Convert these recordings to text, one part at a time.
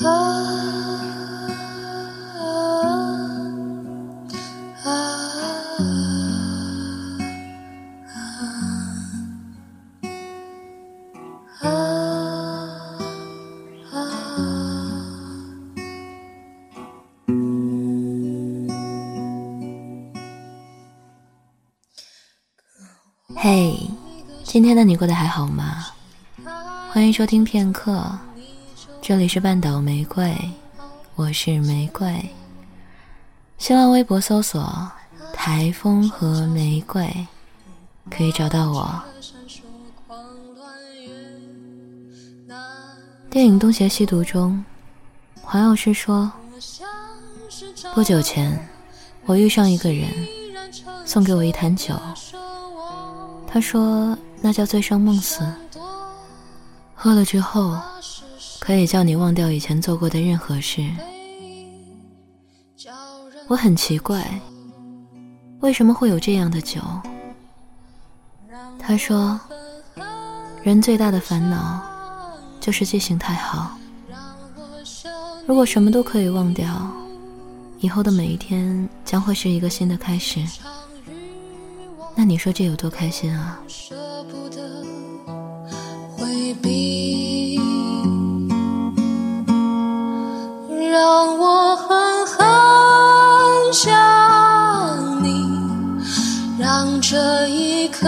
嘿，今天的你过得还好吗？欢迎收听片刻，这里是半岛玫瑰，我是玫瑰。新浪微博搜索“台风和玫瑰”，可以找到我。电影《东邪西毒》中，黄药师说：“不久前，我遇上一个人，送给我一坛酒。”他说：“那叫醉生梦死，喝了之后，可以叫你忘掉以前做过的任何事。”我很奇怪，为什么会有这样的酒？他说：“人最大的烦恼就是记性太好。如果什么都可以忘掉，以后的每一天将会是一个新的开始。”那你说这有多开心啊？让我狠狠想你，让这一刻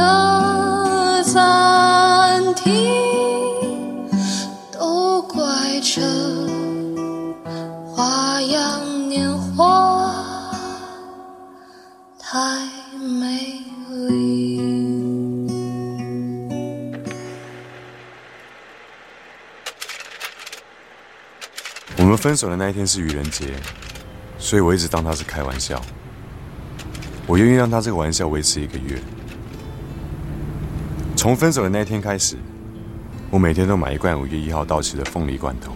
分手的那一天是愚人节，所以我一直当他是开玩笑。我愿意让他这个玩笑维持一个月。从分手的那一天开始，我每天都买一罐五月一号到期的凤梨罐头，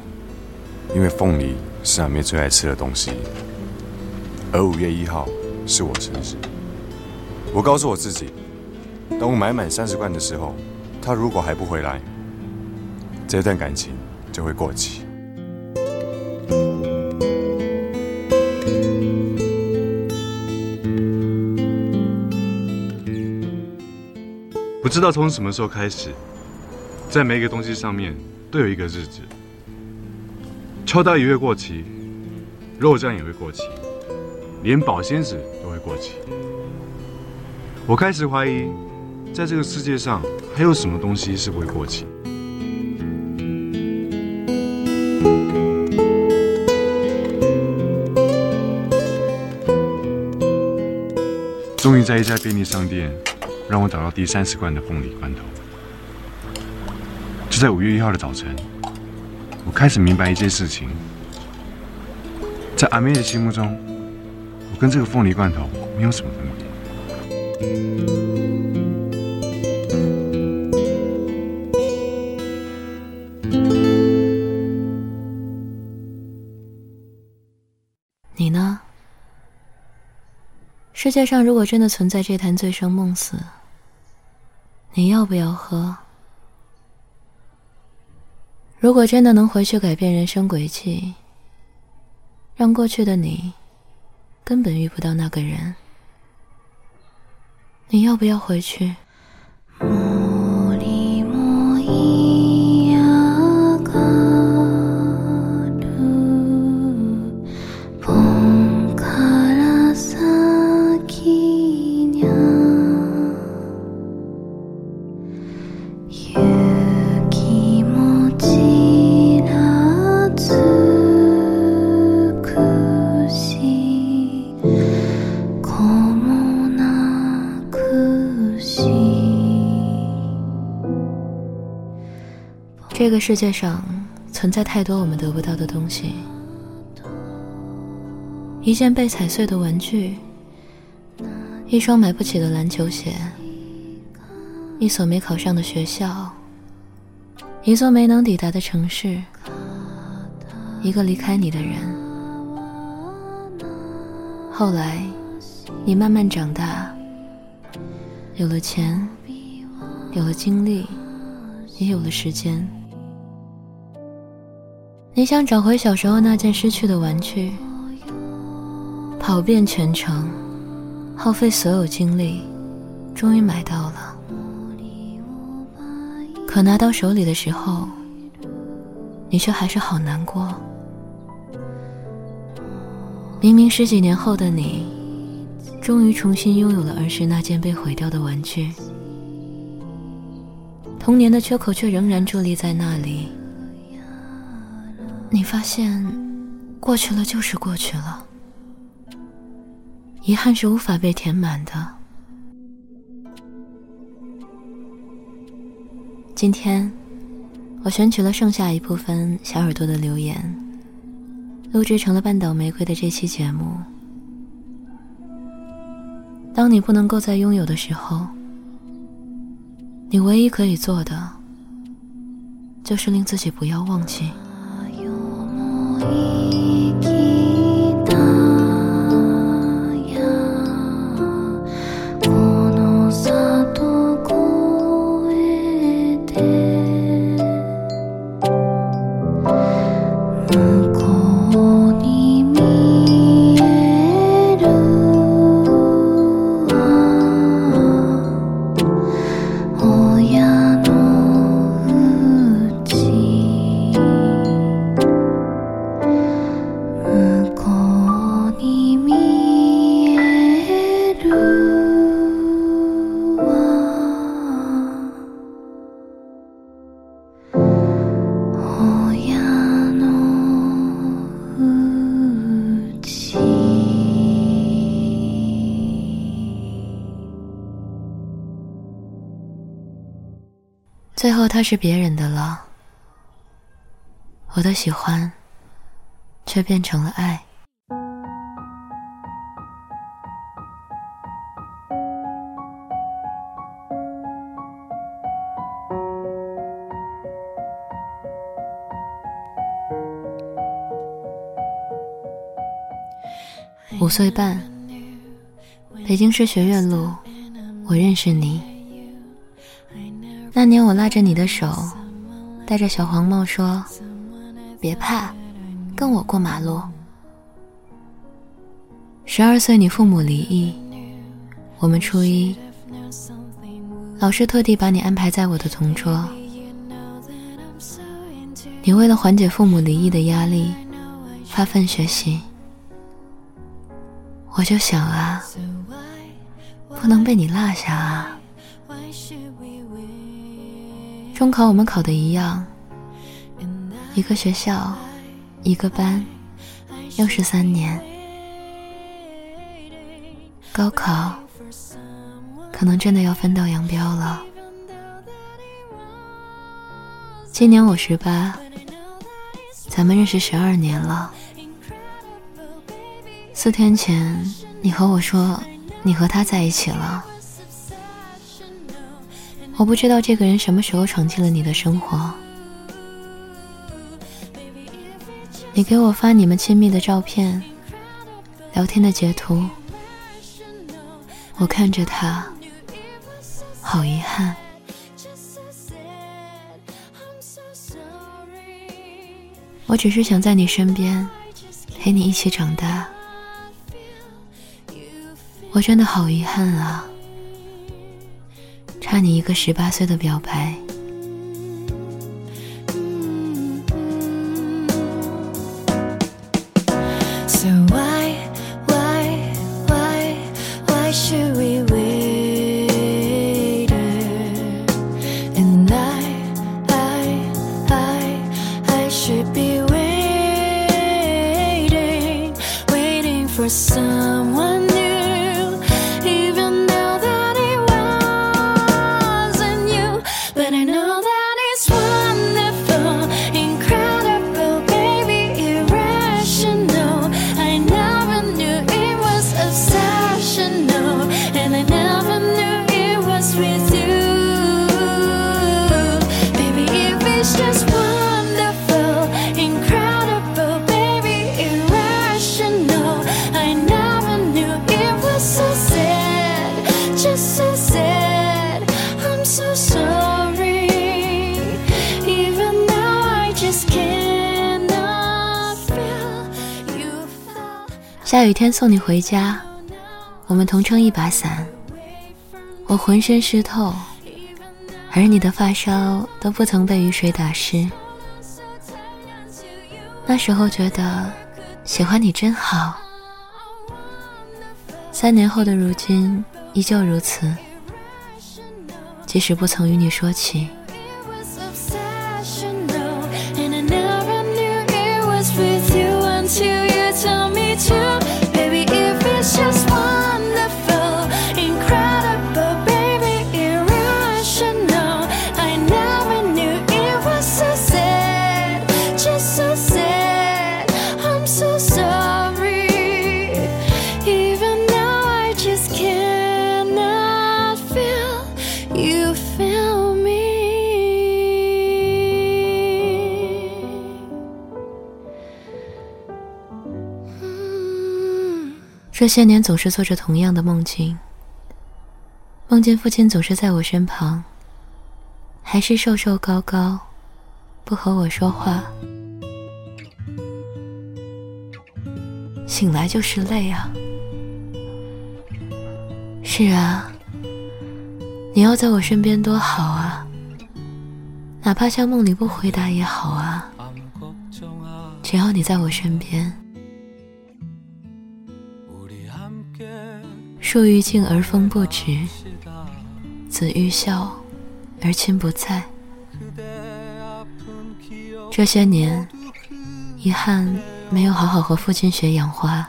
因为凤梨是阿妹最爱吃的东西，而五月一号是我生日。我告诉我自己，等我买满三十罐的时候，他如果还不回来，这段感情就会过期。知道从什么时候开始，在每一个东西上面都有一个日子。秋刀鱼会过期，肉酱也会过期，连保鲜纸都会过期。我开始怀疑，在这个世界上还有什么东西是不会过期。终于在一家便利商店。让我找到第三十罐的凤梨罐头。就在五月一号的早晨，我开始明白一件事情：在阿妹的心目中，我跟这个凤梨罐头没有什么分别。世界上如果真的存在这坛醉生梦死，你要不要喝？如果真的能回去改变人生轨迹，让过去的你根本遇不到那个人，你要不要回去？这个世界上存在太多我们得不到的东西：一件被踩碎的玩具，一双买不起的篮球鞋，一所没考上的学校，一座没能抵达的城市，一个离开你的人。后来，你慢慢长大，有了钱，有了精力，也有了时间。你想找回小时候那件失去的玩具，跑遍全城，耗费所有精力，终于买到了。可拿到手里的时候，你却还是好难过。明明十几年后的你，终于重新拥有了儿时那件被毁掉的玩具，童年的缺口却仍然伫立在那里。你发现，过去了就是过去了，遗憾是无法被填满的。今天，我选取了剩下一部分小耳朵的留言，录制成了半岛玫瑰的这期节目。当你不能够再拥有的时候，你唯一可以做的，就是令自己不要忘记。最后，他是别人的了。我的喜欢，却变成了爱。五岁半，北京市学院路，我认识你。那年我拉着你的手，戴着小黄帽说：“别怕，跟我过马路。”十二岁你父母离异，我们初一，老师特地把你安排在我的同桌。你为了缓解父母离异的压力，发奋学习。我就想啊，不能被你落下啊。中考我们考的一样，一个学校，一个班，又是三年。高考可能真的要分道扬镳了。今年我十八，咱们认识十二年了。四天前，你和我说你和他在一起了。我不知道这个人什么时候闯进了你的生活。你给我发你们亲密的照片、聊天的截图，我看着他，好遗憾。我只是想在你身边，陪你一起长大。我真的好遗憾啊。那你一个十八岁的表白。下雨天送你回家，我们同撑一把伞。我浑身湿透，而你的发梢都不曾被雨水打湿。那时候觉得喜欢你真好。三年后的如今依旧如此，即使不曾与你说起。这些年总是做着同样的梦境，梦见父亲总是在我身旁，还是瘦瘦高高，不和我说话。醒来就是累啊！是啊，你要在我身边多好啊！哪怕像梦里不回答也好啊，只要你在我身边。树欲静而风不止，子欲孝而亲不在。这些年，遗憾没有好好和父亲学养花。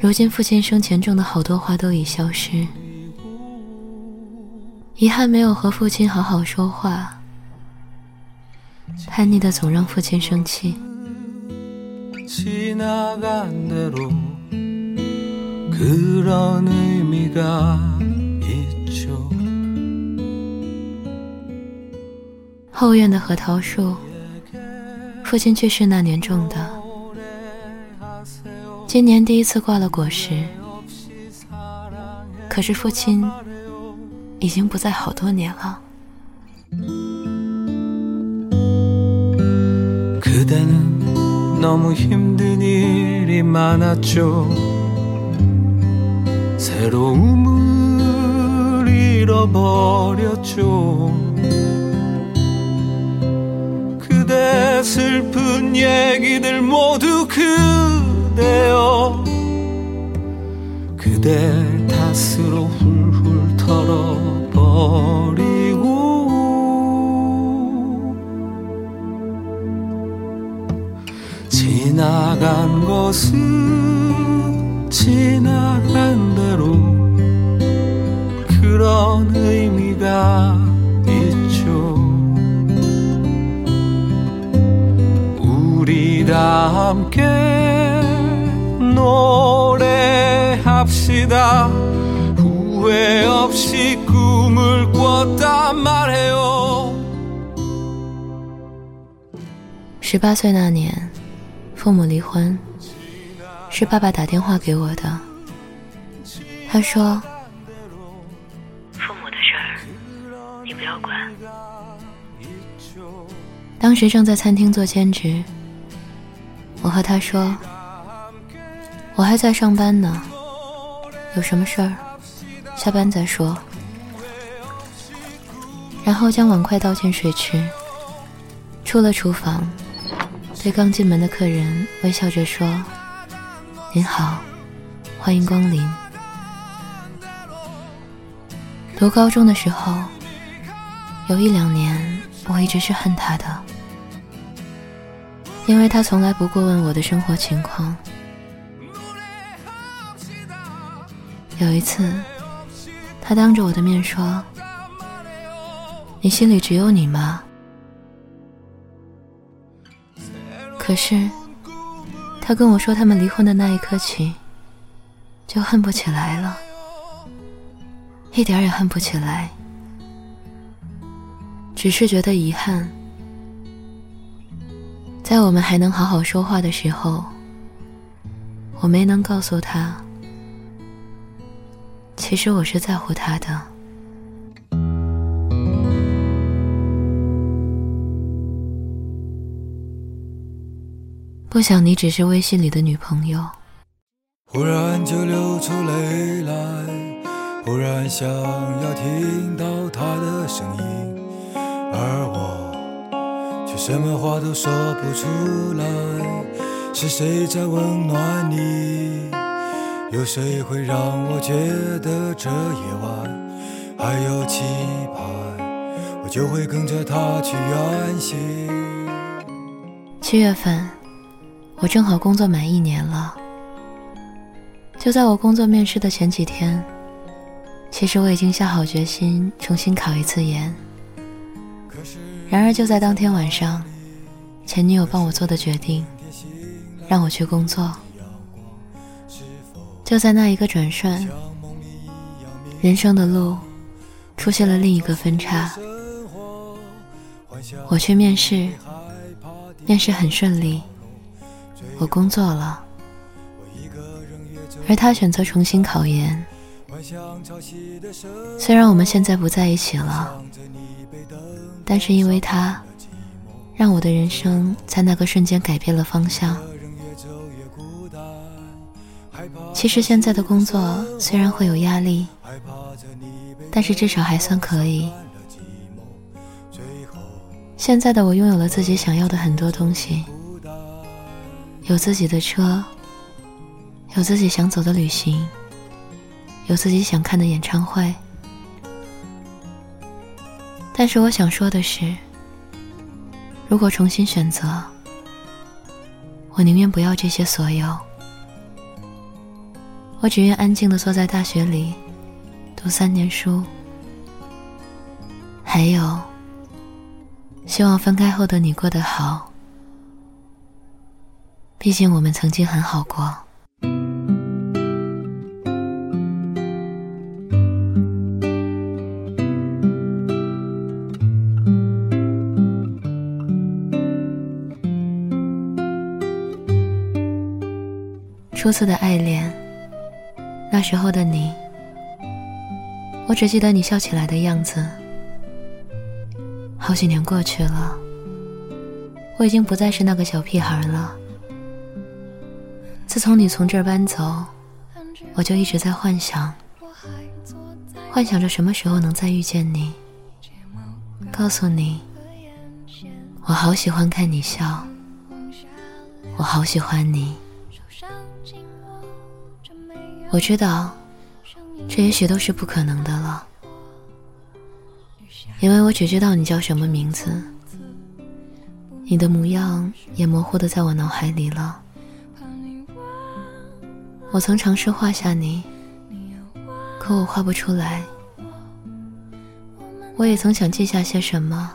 如今父亲生前种的好多花都已消失，遗憾没有和父亲好好说话。叛逆的总让父亲生气。后院的核桃树，父亲去世那年种的，今年第一次挂了果实。可是父亲已经不在好多年了。새로움을잃어버렸죠그대슬픈얘기들모두그대여그댈탓으로훌훌 털어버리고 지나간 것은 지나간 대로 그런 의미가 있죠. 우리 다 함께 노래합시다 후회 없이 꿈을 꿨단 말해요 18岁那年，父母离婚。是爸爸打电话给我的。他说：“父母的事儿，你不要管。”当时正在餐厅做兼职，我和他说：“我还在上班呢，有什么事儿， 下班再说。”然后将碗筷倒进水池，出了厨房，对刚进门的客人微笑着说。您好，欢迎光临。读高中的时候，有一两年，我一直是恨他的，因为他从来不过问我的生活情况。有一次，他当着我的面说：“你心里只有你吗？”可是。他跟我说，他们离婚的那一刻起，就恨不起来了，一点也恨不起来，只是觉得遗憾。在我们还能好好说话的时候，我没能告诉他，其实我是在乎他的。不想你只是微信里的女朋友。忽然就流出泪来，忽然想要听到他的声音，而我却什么话都说不出来。是谁在温暖你？有谁会让我觉得这夜晚还有期盼？我就会跟着他去远行。七月份。我正好工作满一年了，就在我工作面试的前几天，其实我已经下好决心重新考一次研。然而就在当天晚上，前女友帮我做的决定，让我去工作。就在那一个转瞬，人生的路出现了另一个分叉。我去面试，面试很顺利。我工作了，而他选择重新考研。虽然我们现在不在一起了，但是因为他，让我的人生在那个瞬间改变了方向。其实现在的工作虽然会有压力，但是至少还算可以。现在的我拥有了自己想要的很多东西。有自己的车，有自己想走的旅行，有自己想看的演唱会。但是我想说的是，如果重新选择，我宁愿不要这些所有。我只愿安静的坐在大学里，读三年书。还有，希望分开后的你过得好。毕竟我们曾经很好过。初次的爱恋，那时候的你，我只记得你笑起来的样子。好几年过去了，我已经不再是那个小屁孩了。自从你从这儿搬走，我就一直在幻想，幻想着什么时候能再遇见你。告诉你，我好喜欢看你笑，我好喜欢你。我知道，这也许都是不可能的了，因为我只知道你叫什么名字，你的模样也模糊的在我脑海里了。我曾尝试画下你，可我画不出来。我也曾想记下些什么，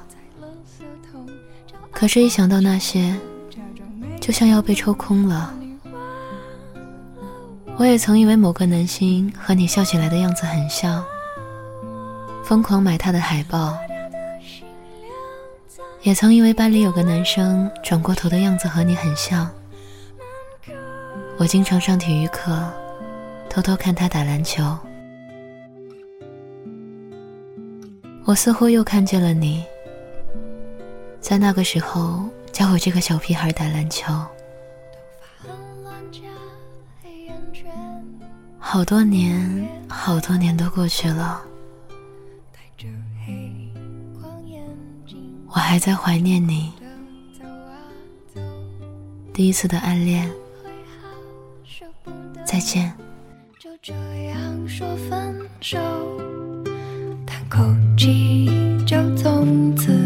可是，一想到那些，就像要被抽空了。我也曾以为某个男星和你笑起来的样子很像，疯狂买他的海报。也曾以为班里有个男生转过头的样子和你很像。我经常上体育课，偷偷看他打篮球。我似乎又看见了你，在那个时候教我这个小屁孩打篮球。好多年，好多年都过去了，我还在怀念你，第一次的暗恋。再见。就这样说分手，叹口气，就从此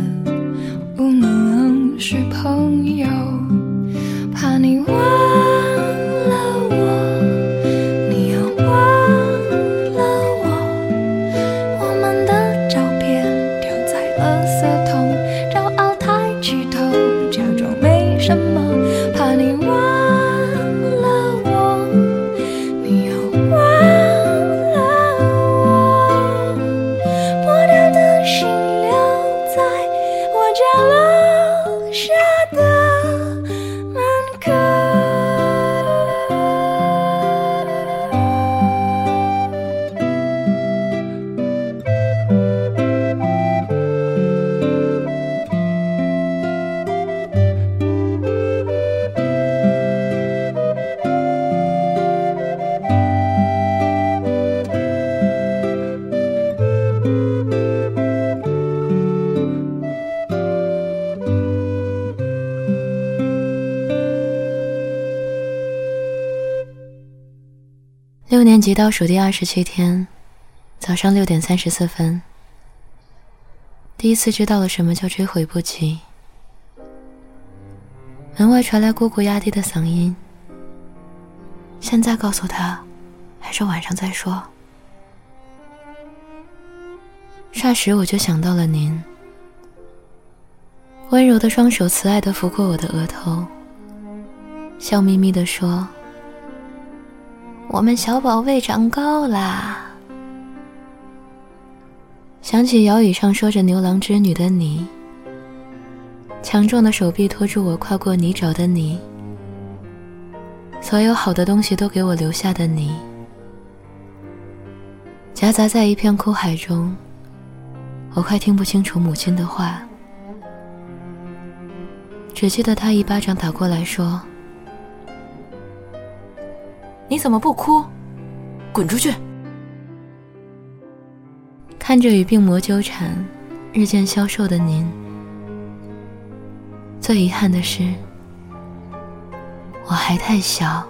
不能是朋友，怕你忘。练级倒数第二十七天，早上六点三十四分，第一次知道了什么叫追悔不及。门外传来姑姑压低的嗓音：“现在告诉他，还是晚上再说？”霎时我就想到了您，温柔的双手慈爱的拂过我的额头，笑眯眯的说：“我们小宝贝长高啦。”想起摇椅上说着牛郎织女的你，强壮的手臂托住我跨过泥沼的你，所有好的东西都给我留下的你，夹杂在一片哭海中。我快听不清楚母亲的话，只记得他一巴掌打过来，说：“你怎么不哭？滚出去！”看着与病魔纠缠、日渐消瘦的您，最遗憾的是，我还太小，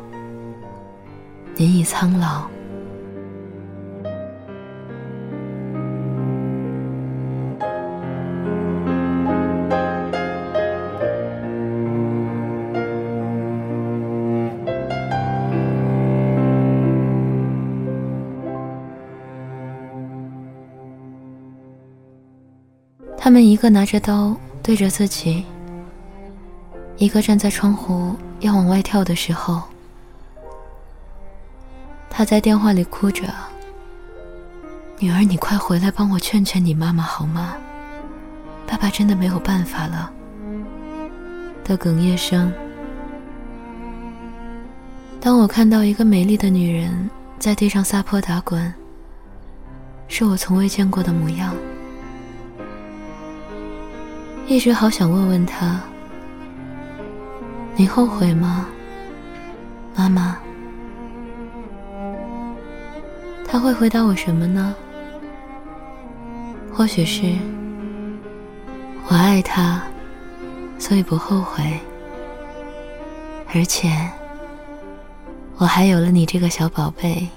您已苍老。他们一个拿着刀对着自己，一个站在窗户要往外跳的时候，他在电话里哭着：“女儿，你快回来帮我劝劝你妈妈好吗？爸爸真的没有办法了。”的哽咽声。当我看到一个美丽的女人在地上撒泼打滚，是我从未见过的模样。一直好想问问他：“你后悔吗，妈妈？”他会回答我什么呢？或许是我爱他，所以不后悔，而且我还有了你这个小宝贝。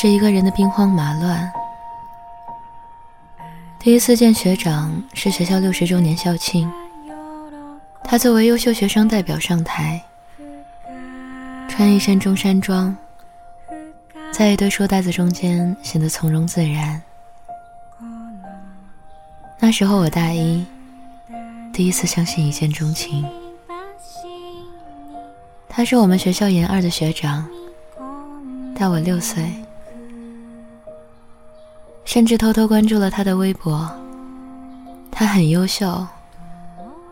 是一个人的兵荒马乱。第一次见学长是学校六十周年校庆，他作为优秀学生代表上台，穿一身中山装，在一堆书袋子中间显得从容自然。那时候我大一，第一次相信一见钟情。他是我们学校研二的学长。大我六岁，甚至偷偷关注了他的微博。他很优秀，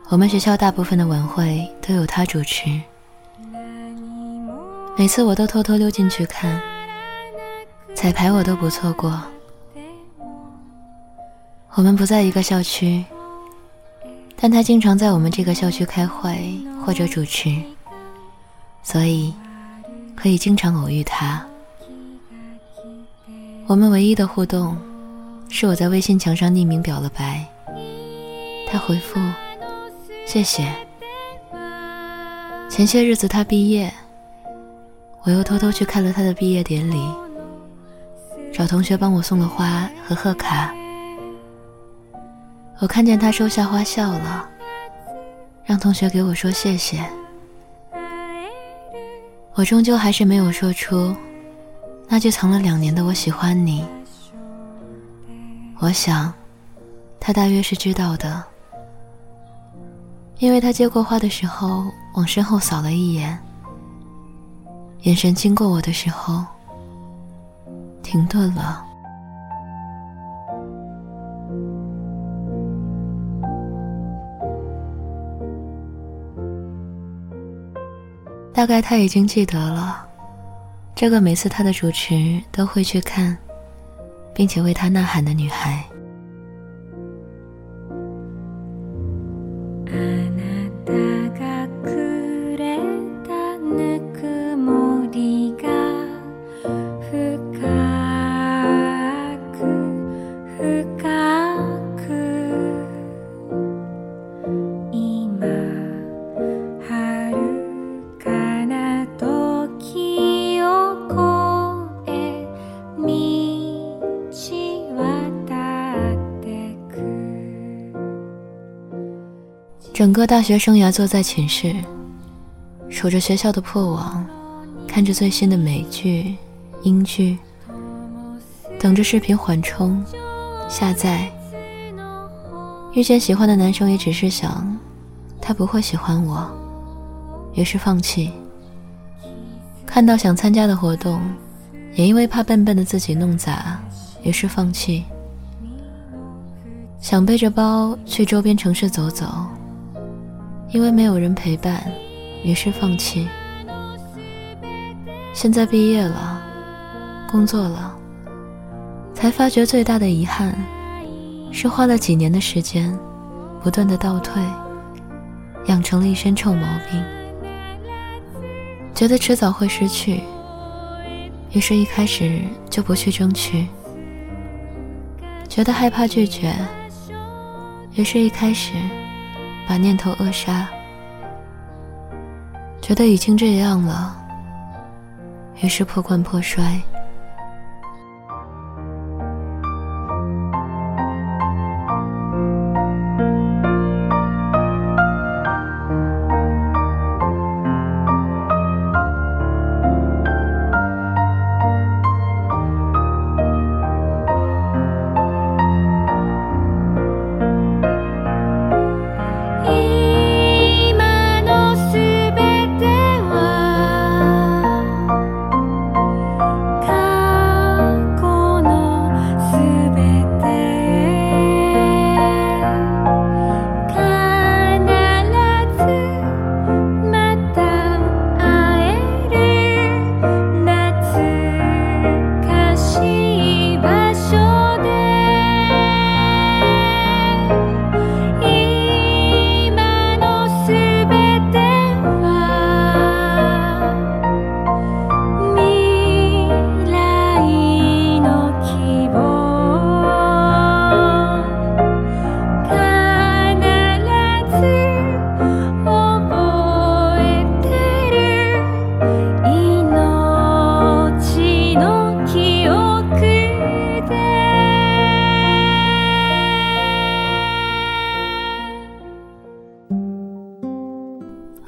我们学校大部分的晚会都有他主持。每次我都偷偷溜进去看，彩排我都不错过。我们不在一个校区，但他经常在我们这个校区开会或者主持，所以可以经常偶遇他。我们唯一的互动，是我在微信墙上匿名表了白，他回复谢谢。前些日子他毕业，我又偷偷去看了他的毕业典礼，找同学帮我送了花和贺卡。我看见他收下花笑了，让同学给我说谢谢。我终究还是没有说出。那就藏了两年的我喜欢你，我想，他大约是知道的，因为他接过花的时候往身后扫了一眼，眼神经过我的时候停顿了。大概他已经记得了。这个每次他的主持都会去看，并且为他呐喊的女孩。整个大学生涯坐在寝室，守着学校的破网，看着最新的美剧、英剧，等着视频缓冲、下载。遇见喜欢的男生，也只是想他不会喜欢我，于是放弃。看到想参加的活动，也因为怕笨笨的自己弄砸，于是放弃。想背着包去周边城市走走。因为没有人陪伴，于是放弃。现在毕业了，工作了，才发觉最大的遗憾，是花了几年的时间，不断的倒退，养成了一身臭毛病。觉得迟早会失去，于是一开始就不去争取。觉得害怕拒绝，于是一开始。把念头扼杀，觉得已经这样了，于是破罐破摔。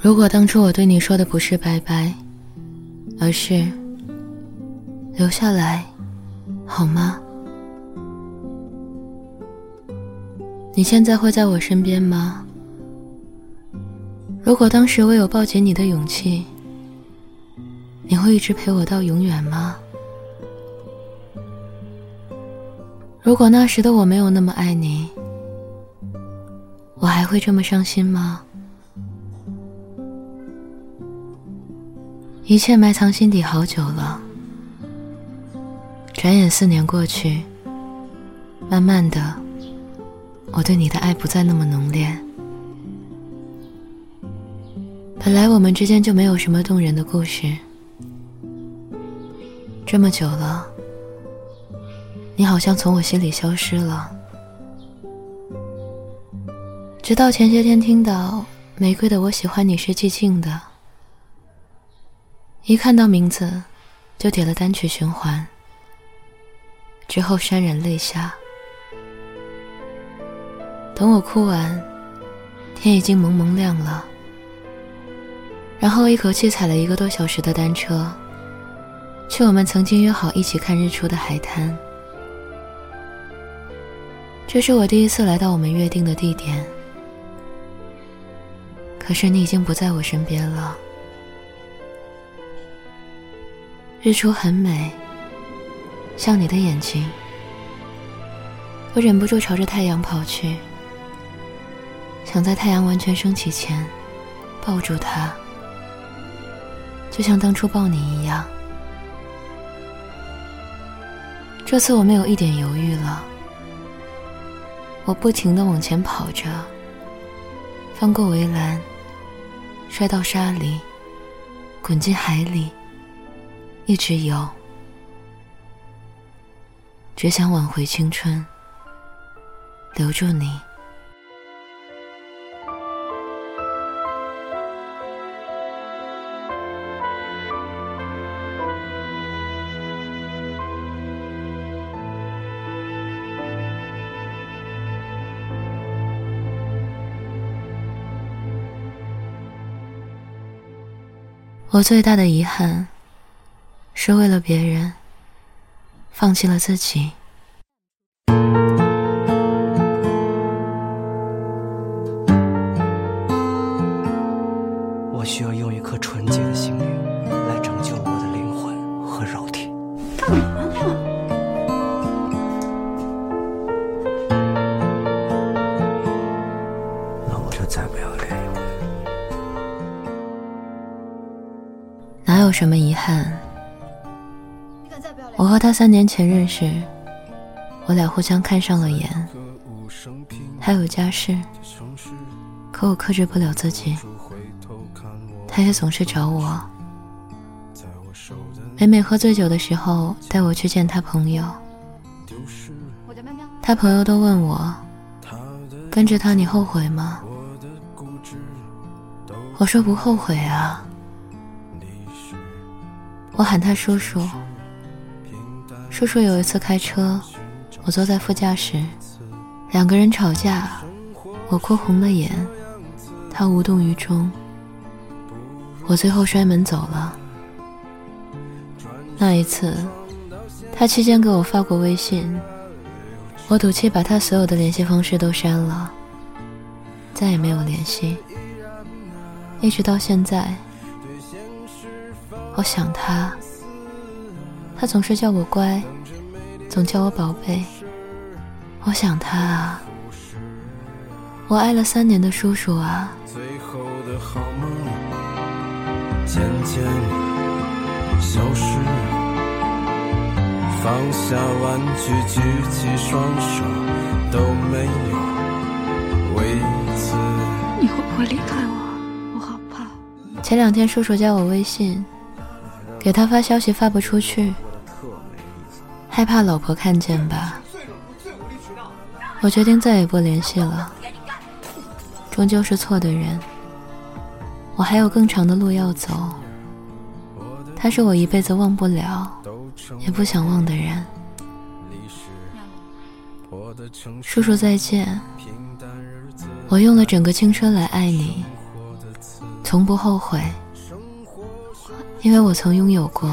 如果当初我对你说的不是拜拜，而是留下来，好吗？你现在会在我身边吗？如果当时我有抱紧你的勇气，你会一直陪我到永远吗？如果那时的我没有那么爱你，我还会这么伤心吗？一切埋藏心底好久了，转眼四年过去，慢慢的，我对你的爱不再那么浓烈。本来我们之间就没有什么动人的故事，这么久了，你好像从我心里消失了。直到前些天听到《玫瑰的我喜欢你是寂静的》。一看到名字，就点了单曲循环。之后潸然泪下。等我哭完，天已经蒙蒙亮了。然后一口气踩了一个多小时的单车，去我们曾经约好一起看日出的海滩。这是我第一次来到我们约定的地点，可是你已经不在我身边了。日出很美，像你的眼睛。我忍不住朝着太阳跑去，想在太阳完全升起前抱住它，就像当初抱你一样。这次我没有一点犹豫了，我不停的往前跑着，翻过围栏，摔到沙里，滚进海里，一直有，只想挽回青春，留住你。我最大的遗憾，是为了别人，放弃了自己。我需要用一颗纯洁的心灵来拯救我的灵魂和肉体。那我就再不要恋一回。哪有什么遗憾？我和他三年前认识，我俩互相看上了眼，他有家室，可我克制不了自己。他也总是找我，每每喝醉酒的时候带我去见他朋友，他朋友都问我，跟着他你后悔吗？我说不后悔啊。我喊他叔叔。叔叔有一次开车，我坐在副驾驶，两个人吵架，我哭红了眼，他无动于衷。我最后摔门走了。那一次，他期间给我发过微信，我赌气把他所有的联系方式都删了，再也没有联系。一直到现在，我想他。他总是叫我乖，总叫我宝贝。我想他啊，我爱了三年的叔叔啊。最后的好梦渐渐消失，放下玩具，举起双手都没有为此。你会不会离开我？我好怕。前两天叔叔加我微信，给他发消息发不出去。害怕老婆看见吧，我决定再也不联系了。终究是错的人，我还有更长的路要走。他是我一辈子忘不了，也不想忘的人。叔叔再见，我用了整个青春来爱你，从不后悔，因为我曾拥有过。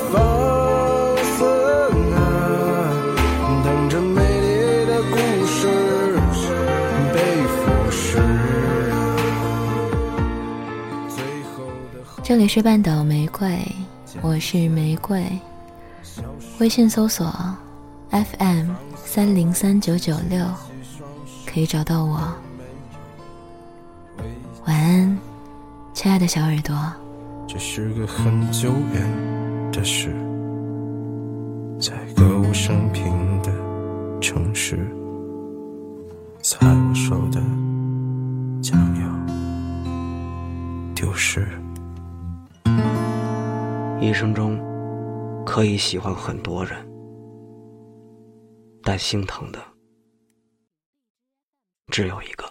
这里是半岛玫瑰，我是玫瑰。微信搜索 FM 三零三九九六，可以找到我。晚安，亲爱的小耳朵。这是个很久远的事，生中可以喜欢很多人，但心疼的只有一个。